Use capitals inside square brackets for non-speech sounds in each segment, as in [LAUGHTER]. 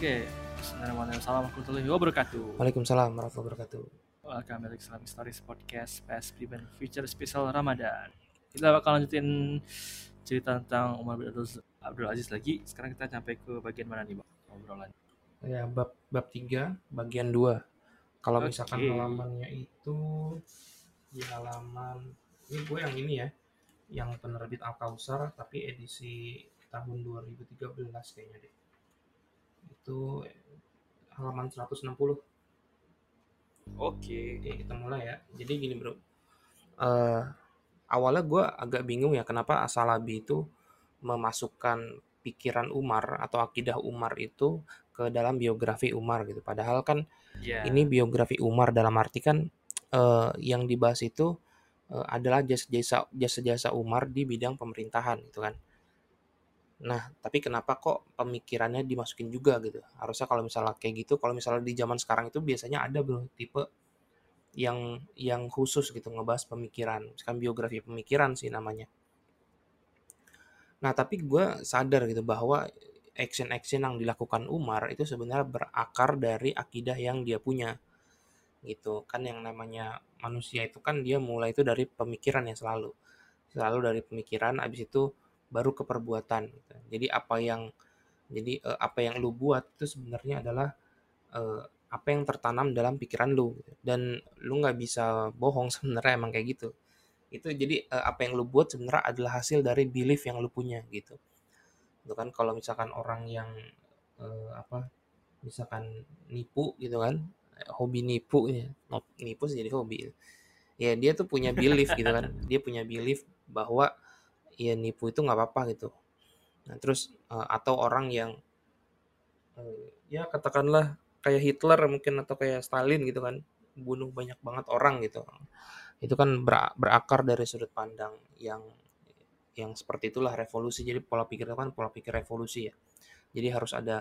Oke. Assalamualaikum warahmatullahi wabarakatuh. Waalaikumsalam warahmatullahi wabarakatuh. Welcome back to Islamic Stories Podcast Past Present Future Special Ramadan. Kita bakal lanjutin cerita tentang Umar bin Abdul, Aziz lagi. Sekarang kita sampai ke bagian mana nih, Bang? Obrolan. Ya, bab bab 3 bagian 2. Kalau Oke. misalkan halamannya itu di halaman ini gue yang ini ya, yang penerbit Al Kausar tapi edisi tahun 2013 kayaknya deh. Itu halaman 160. Oke. Oke, kita mulai ya. Jadi gini, Bro. Eh awalnya gue agak bingung ya kenapa Asalabi itu memasukkan pikiran Umar atau akidah Umar itu ke dalam biografi Umar gitu. Padahal kan Ya. ini biografi Umar dalam arti kan eh, yang dibahas itu eh, adalah jasa-jasa jasa-jasa Umar di bidang pemerintahan gitu kan. Nah, tapi kenapa kok pemikirannya dimasukin juga gitu? Harusnya kalau misalnya kayak gitu, kalau misalnya di zaman sekarang itu biasanya ada bro tipe yang yang khusus gitu ngebahas pemikiran, misalkan biografi pemikiran sih namanya. Nah, tapi gue sadar gitu bahwa action-action yang dilakukan Umar itu sebenarnya berakar dari akidah yang dia punya gitu kan yang namanya manusia itu kan dia mulai itu dari pemikiran yang selalu selalu dari pemikiran abis itu baru ke perbuatan gitu. jadi apa yang jadi eh, apa yang lu buat itu sebenarnya adalah eh, apa yang tertanam dalam pikiran lu gitu. dan lu nggak bisa bohong [LAUGHS] sebenarnya emang kayak gitu itu jadi eh, apa yang lu buat sebenarnya adalah hasil dari belief yang lu punya gitu itu kan kalau misalkan orang yang apa misalkan nipu gitu kan hobi nipu ya nipu jadi hobi ya dia tuh punya belief gitu kan [LAUGHS] dia punya belief bahwa ya nipu itu nggak apa-apa gitu. Nah terus eh, atau orang yang eh, ya katakanlah kayak Hitler mungkin atau kayak Stalin gitu kan bunuh banyak banget orang gitu. Itu kan ber- berakar dari sudut pandang yang yang seperti itulah revolusi. Jadi pola pikir itu kan pola pikir revolusi ya. Jadi harus ada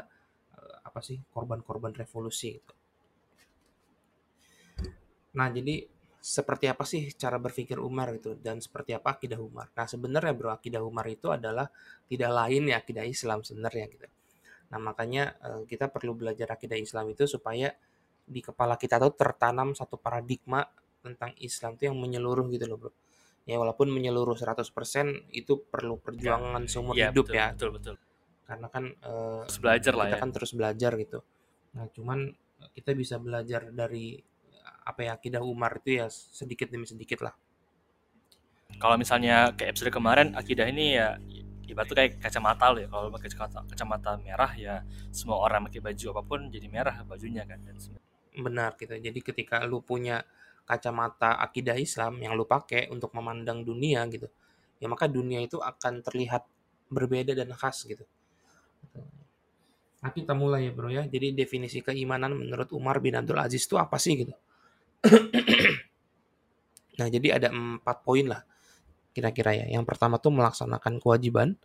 eh, apa sih korban-korban revolusi gitu. Nah, jadi seperti apa sih cara berpikir Umar gitu dan seperti apa akidah Umar? Nah, sebenarnya bro, akidah Umar itu adalah tidak lain ya akidah Islam sebenarnya gitu. Nah, makanya eh, kita perlu belajar akidah Islam itu supaya di kepala kita tuh tertanam satu paradigma tentang Islam itu yang menyeluruh gitu loh, Bro. Ya walaupun menyeluruh 100% itu perlu perjuangan seumur Iya, hidup betul, ya. Betul, betul. Karena kan eh, Terus belajar lah kita ya. kan terus belajar gitu. Nah, cuman kita bisa belajar dari apa ya akidah Umar itu ya sedikit demi sedikit lah. Kalau misalnya kayak episode kemarin akidah ini ya ibarat tuh kayak kacamata loh ya. Kalau pakai kacamata, kacamata merah ya semua orang pakai baju apa pun jadi merah bajunya kan. Dan Benar gitu. Jadi ketika lu punya kacamata akidah Islam yang lu pakai untuk memandang dunia gitu, ya maka dunia itu akan terlihat berbeda dan khas gitu. Nah, kita mulai ya bro ya. Jadi definisi keimanan menurut Umar bin Abdul Aziz itu apa sih gitu? [CLEARS THROAT] nah jadi ada empat poin lah kira-kira ya. Yang pertama tuh melaksanakan kewajiban.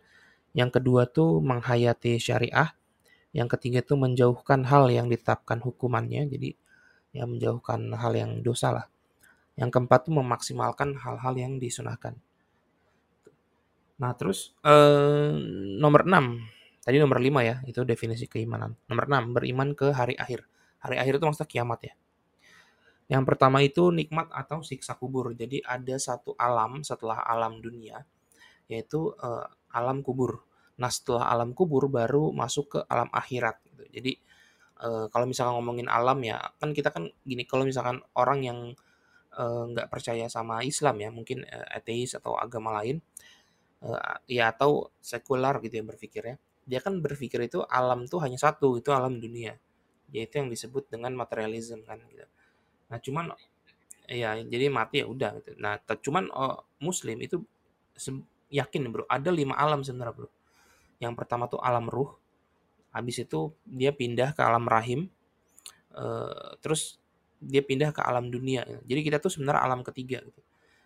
Yang kedua tuh menghayati syariah. Yang ketiga tuh menjauhkan hal yang ditetapkan hukumannya. Jadi ya menjauhkan hal yang dosa lah. Yang keempat tuh memaksimalkan hal-hal yang disunahkan. Nah terus eh, nomor 6 tadi nomor 5 ya itu definisi keimanan. Nomor 6 beriman ke hari akhir. Hari akhir itu maksudnya kiamat ya. Yang pertama itu nikmat atau siksa kubur. Jadi ada satu alam setelah alam dunia yaitu eh, alam kubur. Nah setelah alam kubur baru masuk ke alam akhirat. Gitu. Jadi eh, kalau misalkan ngomongin alam ya kan kita kan gini kalau misalkan orang yang eh, nggak percaya sama Islam ya mungkin ateis atau agama lain ya atau sekular gitu ya berpikirnya dia kan berpikir itu alam tuh hanya satu itu alam dunia yaitu yang disebut dengan materialism kan gitu nah cuman ya jadi mati ya udah gitu. Nah cuman eh, muslim itu yakin bro ada lima alam sebenarnya bro. Yang pertama tuh alam ruh habis itu dia pindah ke alam rahim eh, terus dia pindah ke alam dunia. Jadi kita tuh sebenarnya alam ketiga gitu.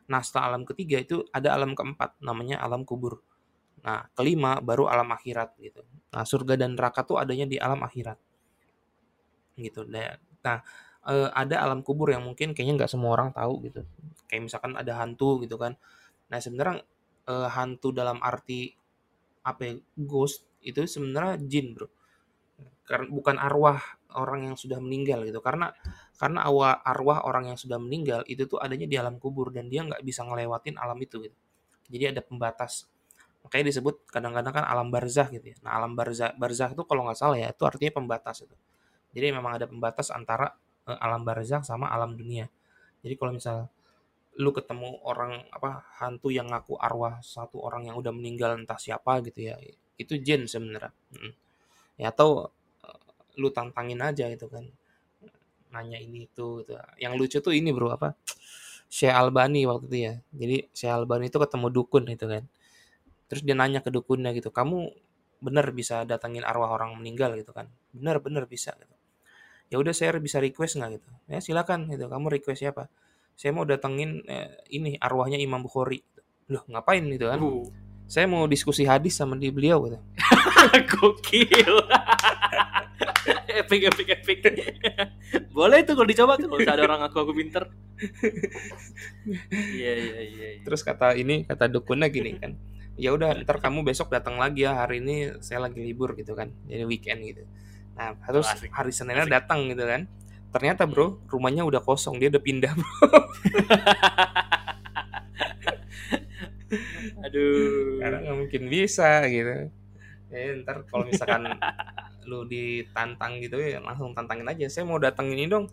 Nah setelah alam ketiga itu ada alam keempat namanya alam kubur. Nah kelima baru alam akhirat gitu. Nah surga dan neraka tuh adanya di alam akhirat gitu. Nah eh, ada alam kubur yang mungkin kayaknya nggak semua orang tahu gitu. Kayak misalkan ada hantu gitu kan. Nah sebenarnya eh, hantu dalam arti apa ya ghost itu sebenarnya jin bro. Karena bukan arwah orang yang sudah meninggal gitu. Karena karena awal arwah orang yang sudah meninggal itu tuh adanya di alam kubur dan dia nggak bisa ngelewatin alam itu gitu. Jadi ada pembatas. Makanya disebut kadang-kadang kan alam barzah gitu ya. Nah alam barzah barzah itu kalau nggak salah ya itu artinya pembatas itu. Jadi memang ada pembatas antara uh, alam barzah sama alam dunia. Jadi kalau misal lu ketemu orang apa hantu yang ngaku arwah satu orang yang udah meninggal entah siapa gitu ya itu jin sebenarnya. Ya atau lu tantangin aja gitu kan. Nanya ini itu gitu. yang lucu tuh ini bro apa Syekh Albani waktu itu ya. Jadi Syekh Albani itu ketemu dukun itu kan. Terus dia nanya ke dukunnya gitu kamu bener bisa datangin arwah orang meninggal? gitu kan. Bener bener bisa gitu ya udah saya bisa request nggak gitu. Ya silakan gitu kamu request siapa? Saya mau datengin eh, ini arwahnya Imam Bukhari. Loh ngapain gitu kan? Uh. saya mau diskusi hadis sama di beliau gitu. [LAUGHS] Gokil. [LAUGHS] Epic epic epic. [LAUGHS] Boleh tuh kalau dicoba kalau ada orang aku aku pinter. Iya, iya iya iya. Terus kata ini kata dukunnya gini kan. Ya udah ntar kamu besok datang lagi ya hari ini saya lagi libur gitu kan jadi weekend gitu nah terus oh, hari seninnya datang gitu kan. Ternyata bro rumahnya udah kosong dia udah pindah bro. [LAUGHS] Aduh. Karena nggak mungkin bisa gitu. Ya ntar kalau misalkan lu ditantang gitu ya langsung tantangin aja. Saya mau datang ini dong.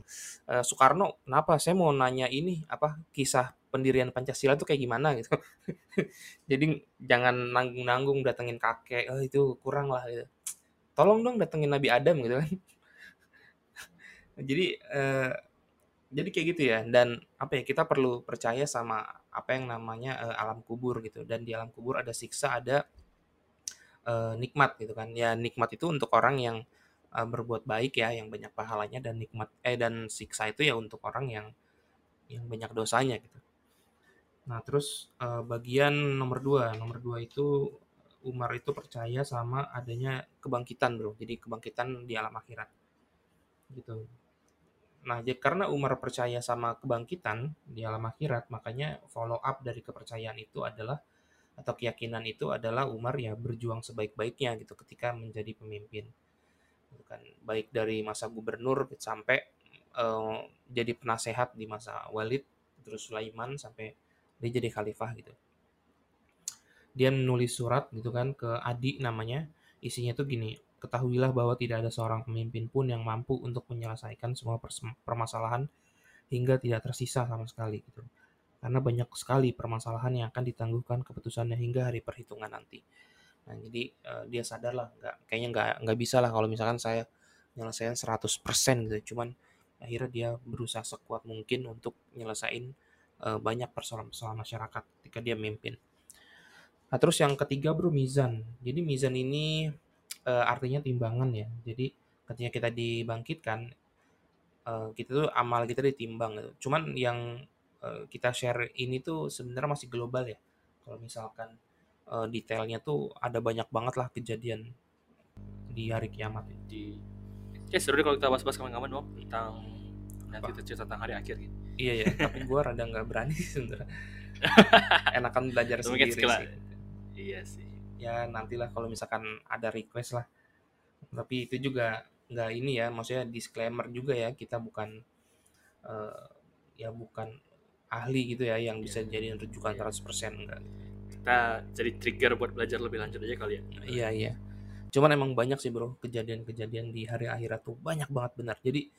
Uh, Soekarno kenapa? Saya mau nanya ini apa kisah pendirian Pancasila itu kayak gimana gitu. [LAUGHS] Jadi jangan nanggung-nanggung datengin kakek oh itu kurang lah gitu tolong dong datengin Nabi Adam gitu kan. [LAUGHS] Jadi uh, jadi kayak gitu ya. Dan apa ya kita perlu percaya sama apa yang namanya uh, alam kubur gitu. Dan di alam kubur ada siksa ada uh, nikmat gitu kan. Ya nikmat itu untuk orang yang uh, berbuat baik ya yang banyak pahalanya dan nikmat eh dan siksa itu ya untuk orang yang yang banyak dosanya gitu. Nah terus uh, bagian nomor dua. Nomor dua itu Umar itu percaya sama adanya kebangkitan bro. Jadi kebangkitan di alam akhirat. Gitu. Nah jadi karena Umar percaya sama kebangkitan di alam akhirat makanya follow up dari kepercayaan itu adalah atau keyakinan itu adalah Umar ya berjuang sebaik-baiknya gitu ketika menjadi pemimpin. Gitu kan. Baik dari masa gubernur sampai uh, jadi penasehat di masa Walid terus Sulaiman sampai dia jadi khalifah gitu dia menulis surat gitu kan ke adik namanya isinya tuh gini ketahuilah bahwa tidak ada seorang pemimpin pun yang mampu untuk menyelesaikan semua permasalahan hingga tidak tersisa sama sekali gitu karena banyak sekali permasalahan yang akan ditangguhkan keputusannya hingga hari perhitungan nanti. Nah, jadi uh, dia sadar lah, nggak, kayaknya nggak nggak bisa lah kalau misalkan saya nyelesain 100% gitu. Cuman akhirnya dia berusaha sekuat mungkin untuk nyelesain uh, banyak persoalan-persoalan masyarakat ketika dia memimpin. Nah, terus yang ketiga bro mizan. Jadi mizan ini uh, artinya timbangan ya. Jadi ketika kita dibangkitkan, uh, kita tuh amal kita ditimbang gitu. Cuman yang Eh, kita share ini tuh sebenarnya masih global ya. Kalau misalkan uh, detailnya tuh ada banyak banget lah kejadian di hari kiamat di ya seru deh kalau kita bahas-bahas kawan-kawan dong tentang nanti cerita tentang hari akhir gitu. Iya ya, tapi gue rada nggak berani [LAUGHS] sebenarnya. [LAUGHS] Enakan belajar sendiri sih. Iya sih. Ya nantilah kalau misalkan ada request lah. Tapi itu juga nggak ini ya, maksudnya disclaimer juga ya kita bukan uh, ya bukan ahli gitu ya yang bisa iya. jadi rujukan 100% enggak. Kita jadi trigger buat belajar lebih lanjut aja kali ya. Iya, iya. Cuman emang banyak sih bro kejadian-kejadian di hari akhirat tuh banyak banget benar. Jadi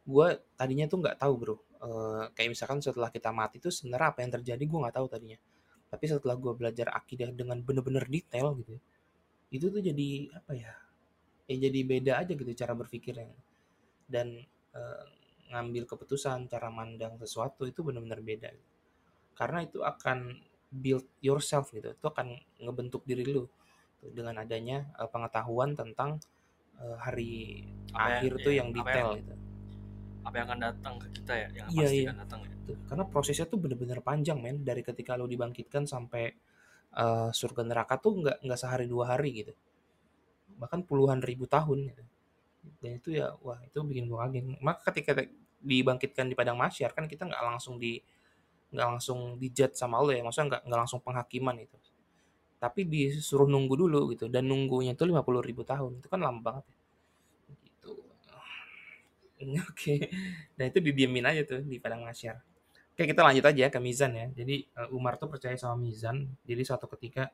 gue tadinya tuh nggak tahu bro. Uh, kayak misalkan setelah kita mati tuh sebenarnya apa yang terjadi gue nggak tahu tadinya. Tapi setelah gue belajar akidah dengan bener-bener detail gitu, ya, itu tuh jadi apa ya? Ya jadi beda aja gitu cara berpikirnya. Dan uh, ngambil keputusan, cara mandang sesuatu itu benar-benar beda. Karena itu akan build yourself gitu. Itu akan ngebentuk diri lu dengan adanya uh, pengetahuan tentang uh, hari apa akhir ya, tuh ya, yang detail apa yang, gitu. Apa yang akan datang ke kita ya, yang iya, pasti iya. akan datang ya. Karena prosesnya tuh benar-benar panjang men. Dari ketika lu dibangkitkan sampai uh, surga neraka tuh nggak nggak sehari dua hari gitu. Bahkan puluhan ribu tahun gitu. Dan itu ya wah itu bikin gue kaget. Maka ketika dibangkitkan di padang masyar kan kita nggak langsung di nggak langsung dijat sama Allah ya. Maksudnya nggak nggak langsung penghakiman itu. Tapi disuruh nunggu dulu gitu. Dan nunggunya itu 50 ribu tahun. Itu kan lama banget ya. Oke. Nah itu didiemin aja tuh di padang mahsyar. Oke kita lanjut aja ke Mizan ya. Jadi uh, Umar tuh percaya sama Mizan. Jadi suatu ketika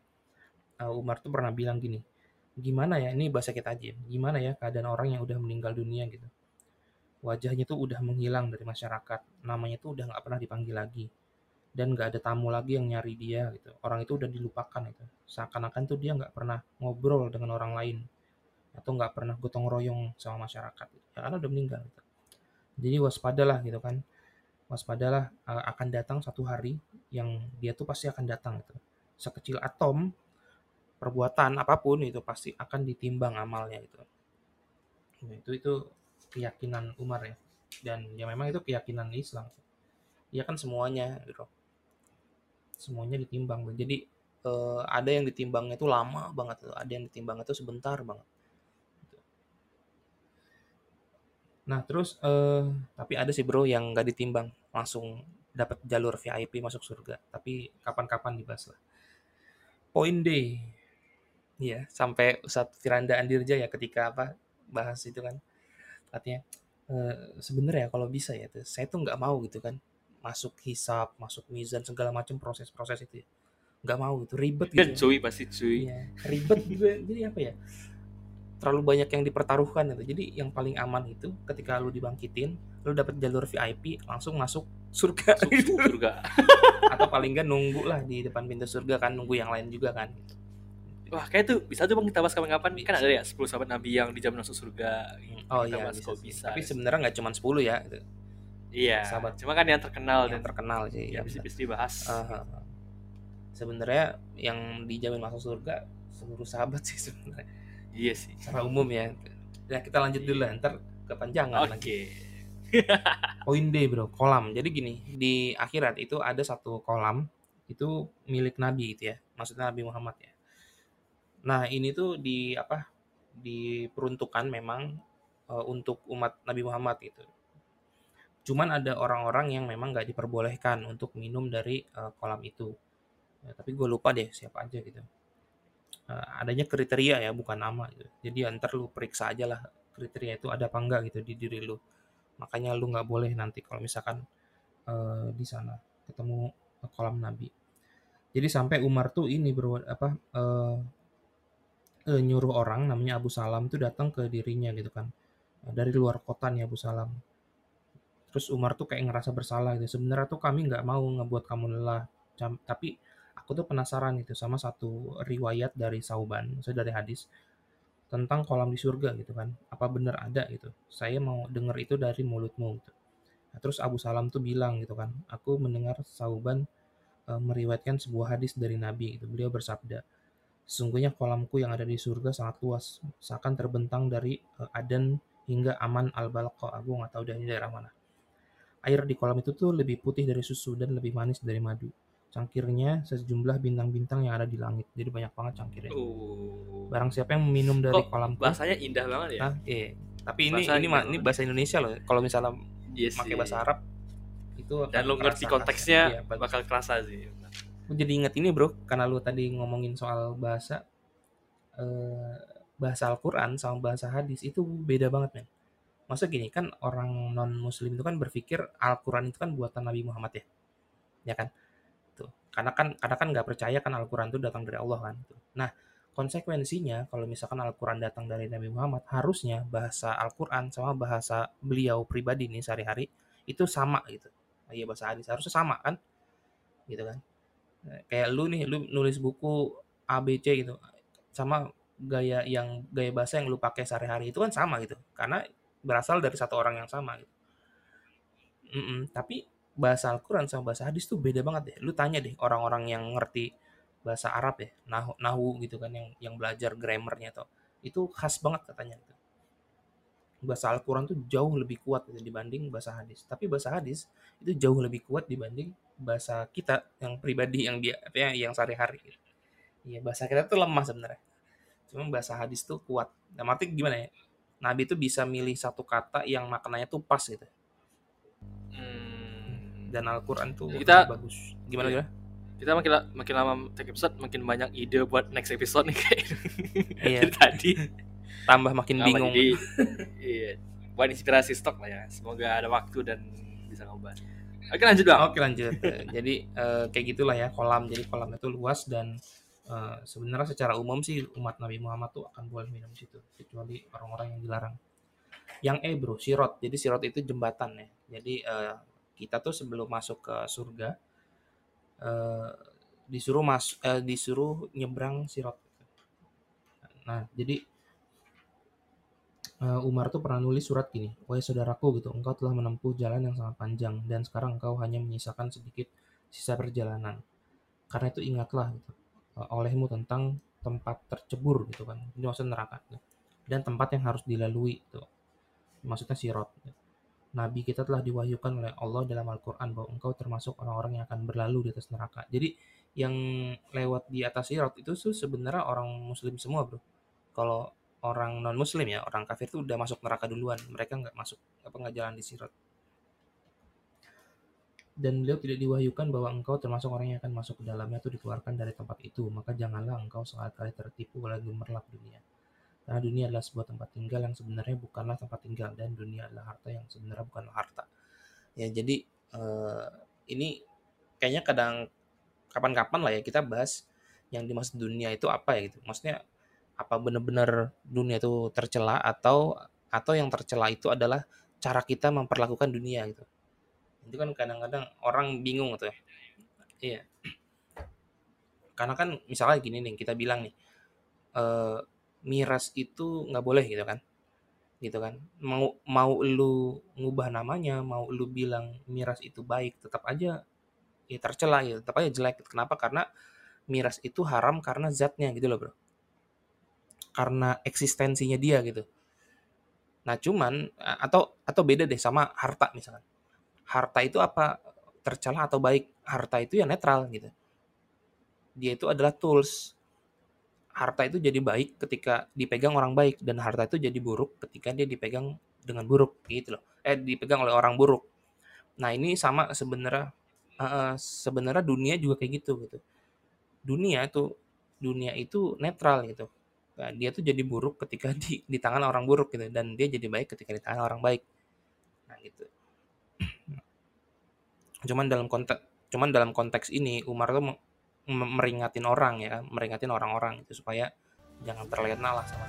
uh, Umar tuh pernah bilang gini, gimana ya ini bahasa kita aja. Gimana ya keadaan orang yang udah meninggal dunia gitu. Wajahnya tuh udah menghilang dari masyarakat. Namanya tuh udah nggak pernah dipanggil lagi. Dan nggak ada tamu lagi yang nyari dia gitu. Orang itu udah dilupakan gitu. Seakan-akan tuh dia nggak pernah ngobrol dengan orang lain atau nggak pernah gotong royong sama masyarakat gitu. ya, karena udah meninggal gitu. jadi waspadalah gitu kan waspadalah uh, akan datang satu hari yang dia tuh pasti akan datang gitu. sekecil atom perbuatan apa pun itu pasti akan ditimbang amalnya gitu. Nah, itu itu keyakinan Umar ya. Dan ya memang itu keyakinan Islam. Ya kan semuanya gitu. Semuanya ditimbang. Jadi uh, ada yang ditimbangnya itu lama banget ada yang ditimbangnya itu sebentar banget Nah, terus eh tapi ada sih bro yang nggak ditimbang, langsung dapat jalur VIP masuk surga. Tapi kapan-kapan dibahas lah. Poin D. Iya, sampai Ustadz Firanda Andirja ya ketika apa bahas itu kan. Katanya e, sebenarnya kalau bisa ya tuh, saya tuh nggak mau gitu kan masuk hisap, masuk mizan segala macam proses-proses itu ya. Nggak mau gitu, ribet gitu. Dan [LAUGHS] cuy pasti cuy. Iya, ribet juga. Jadi apa ya? Terlalu banyak yang dipertaruhkan gitu. Jadi yang paling aman itu ketika lu dibangkitin, lu dapat jalur VIP langsung masuk surga Masuk gitu. surga. [LAUGHS] Atau paling enggak nunggu lah di depan pintu surga kan, nunggu yang lain juga kan. Wah, kayak tuh bisa tuh bang kita bahas kapan-kapan. Kan ada ya 10 sahabat Nabi yang dijamin masuk surga. Oh Kita iya bahas bisa, kok bisa. Tapi sebenarnya nggak cuma 10 ya. Gitu. Iya. sahabat. Cuma kan yang terkenal Yang dan terkenal sih. ya bisa bisa dibahas. Ah, ah, ah. Sebenarnya yang dijamin masuk surga seluruh sahabat sih sebenarnya. Iya sih. Secara umum ya. Ya kita lanjut dulu lah, ntar kepanjangan Oke. lagi. Poin D bro, kolam. Jadi gini, di akhirat itu ada satu kolam itu milik Nabi gitu ya, maksudnya Nabi Muhammad ya. Nah ini tuh di apa? Diperuntukkan memang eh, untuk umat Nabi Muhammad gitu. Cuman ada orang-orang yang memang nggak diperbolehkan untuk minum dari eh, kolam itu. Ya, tapi gue lupa deh siapa aja gitu. Eh, adanya kriteria ya, bukan nama gitu. Jadi ya lu periksa aja lah kriteria itu ada apa enggak gitu di diri lu makanya lu nggak boleh nanti kalau misalkan eh, di sana ketemu kolam Nabi. Jadi sampai Umar tuh ini bro apa eh, eh, nyuruh orang namanya Abu Salam tuh datang ke dirinya gitu kan dari luar kota nih Abu Salam. Terus Umar tuh kayak ngerasa bersalah gitu. Sebenarnya tuh kami nggak mau ngebuat kamu lelah, tapi aku tuh penasaran gitu sama satu riwayat dari Sauban, maksudnya dari hadis tentang kolam di surga gitu kan. Apa benar ada gitu? Saya mau dengar itu dari mulutmu gitu. Nah, terus Abu Salam tuh bilang gitu kan, aku mendengar Sauban eh, meriwayatkan sebuah hadis dari Nabi gitu. Beliau bersabda, sesungguhnya kolamku yang ada di surga sangat luas, seakan terbentang dari eh, Aden hingga Aman al-Balqa. Aku nggak tahu dari daerah mana. Air di kolam itu tuh lebih putih dari susu dan lebih manis dari madu. Cangkirnya sejumlah bintang-bintang yang ada di langit. Jadi banyak banget cangkirnya. Oh. Barang siapa yang minum dari Kok kolam bahasanya indah banget ya? Iya. Tapi ini Bahasa ini ini bahasa Indonesia loh. Kalau misalnya Iya sih. pakai bahasa Arab itu Dan lo ngerti konteksnya. Iya, bakal kerasa sih. Gue jadi inget ini bro, karena lu tadi ngomongin soal bahasa eh, bahasa Al-Quran sama bahasa hadis itu beda banget men. Masa gini kan orang non Muslim itu kan berpikir Al-Quran itu kan buatan Nabi Muhammad ya, ya kan? Karena kan karena kan nggak percaya kan Al-Quran itu datang dari Allah kan. Tuh. Nah konsekuensinya kalau misalkan Al-Quran datang dari Nabi Muhammad harusnya bahasa Al-Quran sama bahasa beliau pribadi nih sehari-hari itu sama gitu. Iya bahasa hadis harusnya sama kan, gitu kan? Kayak lu nih lu nulis buku ABC gitu sama gaya yang gaya bahasa yang lu pakai sehari-hari itu kan sama gitu karena berasal dari satu orang yang sama gitu Mm-mm, tapi bahasa Al-Quran sama bahasa hadis tuh beda banget deh lu tanya deh orang-orang yang ngerti bahasa Arab ya nahu, nahu gitu kan yang yang belajar grammarnya tuh itu khas banget katanya gitu. bahasa Al-Quran tuh jauh lebih kuat gitu dibanding bahasa hadis tapi bahasa hadis itu jauh lebih kuat dibanding bahasa kita yang pribadi yang dia ya, yang sehari-hari gitu. Iya bahasa kita tuh lemah sebenarnya. Cuma bahasa hadis tuh kuat. Nah, arti gimana ya? Nabi tuh bisa milih satu kata yang maknanya tuh pas gitu. Dan Al-Quran tuh Kita- bagus. Gimana gimana? Kita makin la- makin lama take episode makin banyak ide buat next episode nih kayak Iya. dari tadi. Tambah makin Lama, bingung. jadi, iya. buat inspirasi stok lah ya semoga ada waktu dan bisa ngobrol oke lanjut bang Oke lanjut. Eh, jadi eh, kayak gitulah ya kolam. Jadi kolam itu luas dan eh, sebenarnya secara umum sih umat Nabi Muhammad tuh akan boleh minum di situ kecuali orang-orang yang dilarang. Yang E bro, sirot. Jadi sirot itu jembatan ya. Jadi eh, kita tuh sebelum masuk ke surga eh, disuruh mas eh, disuruh nyebrang sirot. Nah jadi eh, Umar tuh pernah nulis surat gini, wahai saudaraku gitu, engkau telah menempuh jalan yang sangat panjang dan sekarang engkau hanya menyisakan sedikit sisa perjalanan. Karena itu ingatlah gitu, eh, olehmu tentang tempat tercebur gitu kan, ini maksudnya neraka gitu. dan tempat yang harus dilalui itu, maksudnya sirot. Gitu. Nabi kita telah diwahyukan oleh Allah dalam Al-Quran bahwa engkau termasuk orang-orang yang akan berlalu di atas neraka. Jadi yang lewat di atas sirot itu sebenarnya orang muslim semua bro. Kalau orang non muslim ya orang kafir tuh udah masuk neraka duluan mereka nggak masuk apa nggak jalan di sirat dan beliau tidak diwahyukan bahwa engkau termasuk orang yang akan masuk ke dalamnya atau dikeluarkan dari tempat itu maka janganlah engkau sekali-kali tertipu oleh gemerlap dunia karena dunia adalah sebuah tempat tinggal yang sebenarnya bukanlah tempat tinggal dan dunia adalah harta yang sebenarnya bukanlah harta. Ya jadi eh, ini kayaknya kadang kapan-kapan lah ya kita bahas yang dimaksud dunia itu apa ya gitu. Maksudnya apa benar-benar dunia itu tercela atau atau yang tercela itu adalah cara kita memperlakukan dunia gitu. Itu kan kadang-kadang orang bingung gitu ya. Iya. Karena kan misalnya gini nih kita bilang nih eh, miras itu nggak boleh gitu kan gitu kan mau mau lu ngubah namanya mau lu bilang miras itu baik tetap aja ya tercela ya tetap aja jelek kenapa karena miras itu haram karena zatnya gitu loh bro karena eksistensinya dia gitu. Nah, cuman atau atau beda deh sama harta misalkan. Harta itu apa tercela atau baik? Harta itu ya netral gitu. Dia itu adalah tools. Harta itu jadi baik ketika dipegang orang baik dan harta itu jadi buruk ketika dia dipegang dengan buruk gitu loh. Eh dipegang oleh orang buruk. Nah, ini sama sebenarnya uh, sebenarnya dunia juga kayak gitu gitu. Dunia itu dunia itu netral gitu Nah, dia tuh jadi buruk ketika [LAUGHS] di, di tangan orang buruk gitu dan dia jadi baik ketika di tangan orang baik. Nah, gitu. [CLEARS THROAT] Cuman dalam konteks cuman dalam konteks ini Umar tuh meringatin orang ya, meringatin orang-orang itu supaya jangan terlena lah sama